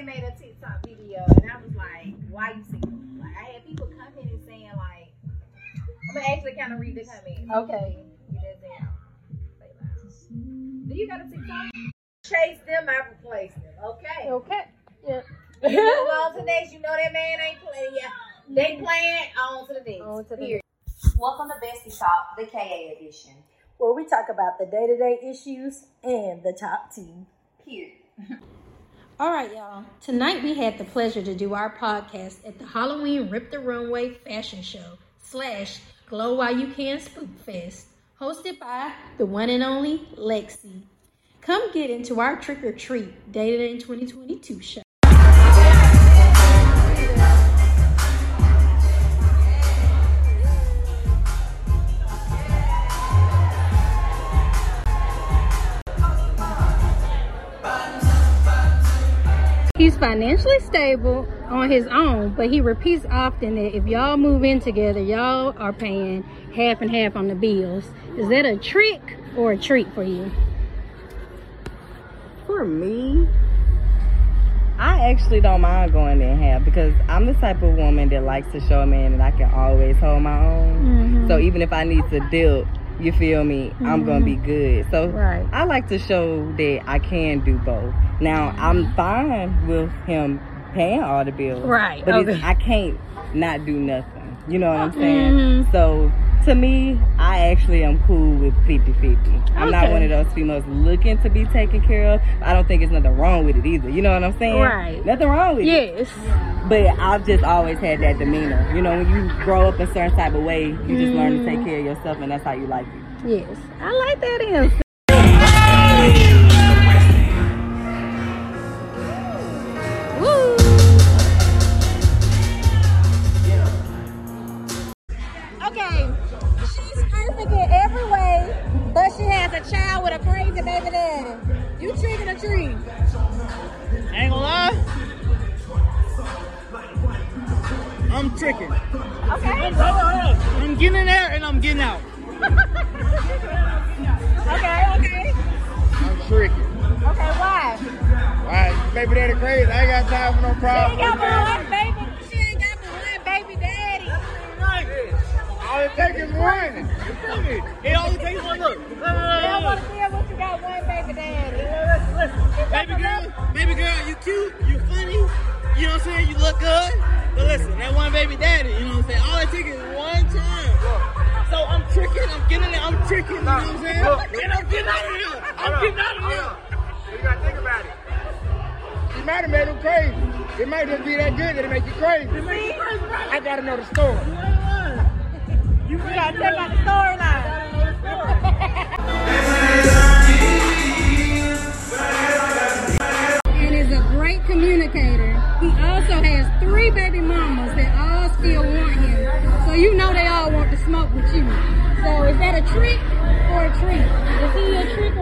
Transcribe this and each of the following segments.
had made a TikTok video and I was like, why you single? Like I had people commenting saying like, I'm gonna actually kind of read the comments. Okay. Get that down. Say. Do you got a TikTok? Chase them, I replace them. Okay. Okay. Yeah. You move on to next. You know that man ain't playing. Yeah. They playing on to the next. On to the Period. Welcome to Bestie Talk, the KA edition. Where we talk about the day to day issues and the top team. Period. All right, y'all. Tonight we had the pleasure to do our podcast at the Halloween Rip the Runway Fashion Show slash Glow While You Can Spook Fest, hosted by the one and only Lexi. Come get into our trick or treat dated in 2022 show. Financially stable on his own, but he repeats often that if y'all move in together, y'all are paying half and half on the bills. Is that a trick or a treat for you? For me, I actually don't mind going in half because I'm the type of woman that likes to show a man that I can always hold my own. Mm-hmm. So even if I need to deal, you feel me, I'm gonna be mm-hmm. good. So Right. I like to show that I can do both. Now I'm fine with him paying all the bills, Right, But okay. I can't not do nothing. You know what I'm saying? Mhm. So to me, I actually am cool with 50-50. I'm not one of those females looking to be taken care of. I don't think there's nothing wrong with it either. You know what I'm saying? Right. Nothing wrong with it. Yes. But I've just always had that demeanor. You know, when you grow up a certain type of way, you just learn to take care of yourself, and that's how you like it. Yes. I like that answer. A crazy baby daddy. You trick or treat? Ain't gonna lie. I'm tricking. Okay. I'm getting in there and I'm getting out. Okay, okay. I'm tricking. Okay, why? Alright, baby daddy crazy. I ain't got time for no problem. She ain't got one baby. She ain't got one baby daddy. All it takes is one. You feel me? It only takes one look. Look, look, I don't look, want look. to feel what you got one baby daddy. Listen, listen. Baby girl, baby girl, you cute, you funny, you know what I'm saying? You look good. But listen, that one baby daddy, you know what I'm saying? All it takes is one time. So I'm tricking, I'm getting it, I'm tricking, you know what I'm saying? And I'm getting out of here. I'm getting out of here. You gotta think about it. It might have made him crazy. It might just be that good that it make you crazy. I gotta know the story. You gotta tell about the storyline.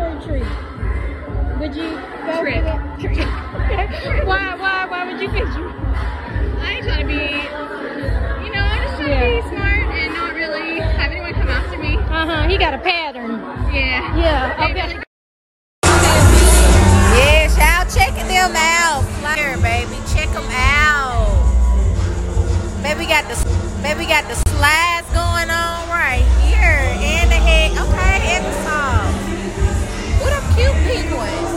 Or a treat? Would you go Trick. for it? Trick. why, why, why would you pick you? I ain't trying to be, you know, I'm just trying Yeah. to be smart and not really have anyone come after me. Uh-huh, he got a pattern. Yeah. Yeah, They okay. really Yes, checking them out. Here, baby, check them out. Baby got the baby got the slides going on right cute penguin.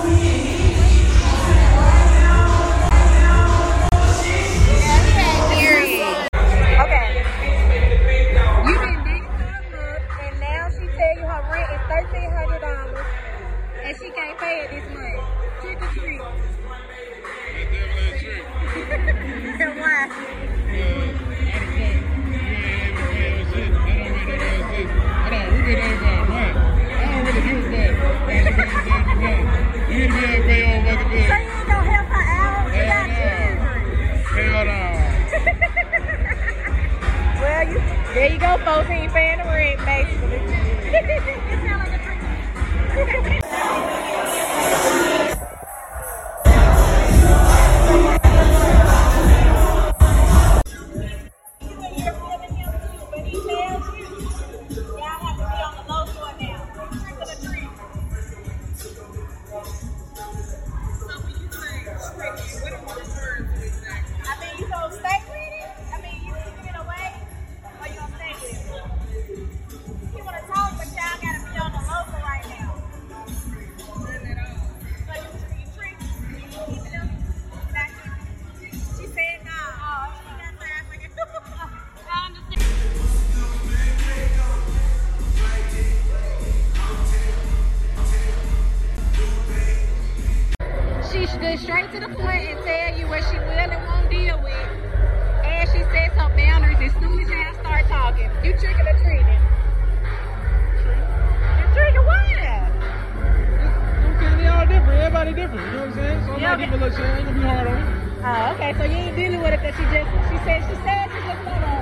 Different. Different. You know what I'm saying? So I'm Yeah, not giving a shit. I ain't gonna be hard on her. Oh, okay. So you ain't dealing with it because she just she said she said she just wanna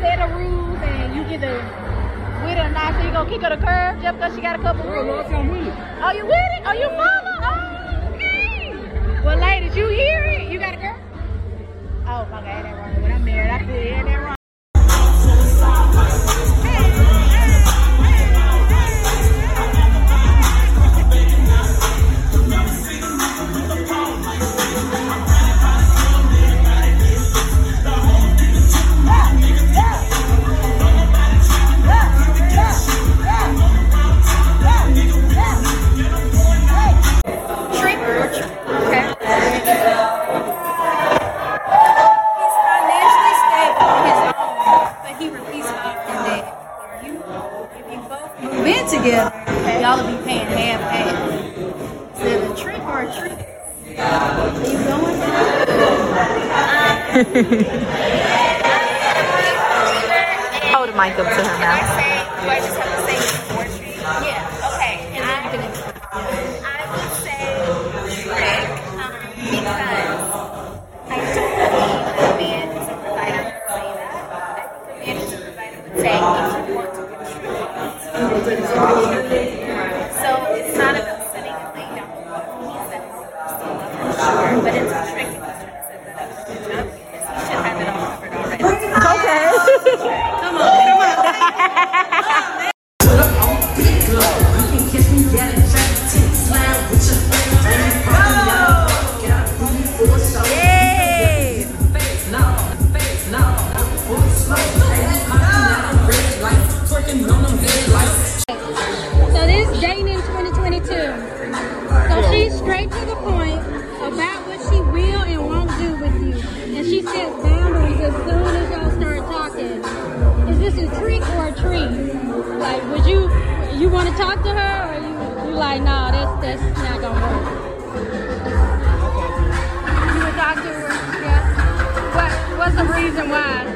set the rules and you either with it or not. So you gonna kick her the curb just because she got a couple rules. well, I'm with it. Oh, you with it? Oh, you follow? Own, but he repeats often that if you if you both move in together, y'all will be paying half half. Is it a trick or a treat? You going? Hold the mic up to her Can I now. say, do I just have to say before treat? Yeah. As soon as y'all start talking. Is this a trick or a treat? Like, would you you want to talk to her or you you like, nah, that's that's not gonna work. You would talk to her, yeah. What what's the reason why?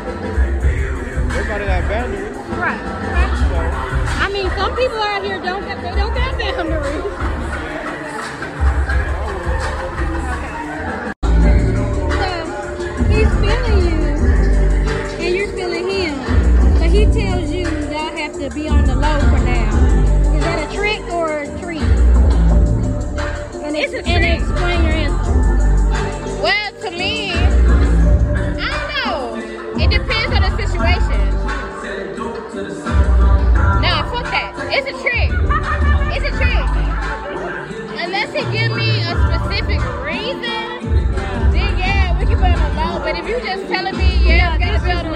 Everybody got boundaries. Right. right. I mean, some people out here don't have, And, ex- and explain your answer. Well, to me, I don't know. It depends on the situation. No, fuck that. It's a trick. It's a trick. Unless he give me a specific reason, then yeah, we can on the low. But if you just telling me, yeah, gotta be on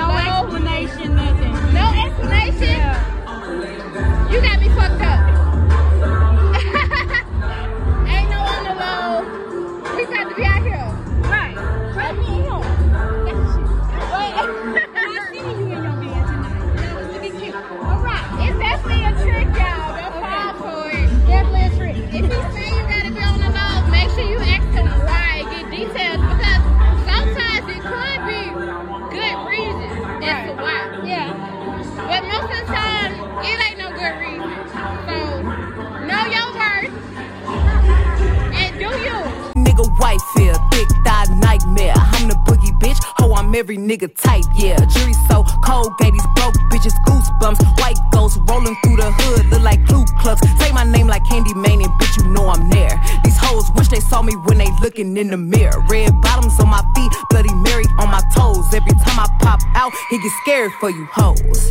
every nigga type, yeah. Jury so cold, gave broke bitches goosebumps. White ghosts rolling through the hood, look like Ku Klux. Say my name like Candy Man, and bitch, you know I'm there. These hoes wish they saw me when they looking in the mirror. Red bottoms on my feet, Bloody Mary on my toes. Every time I pop out, he get scared for you hoes.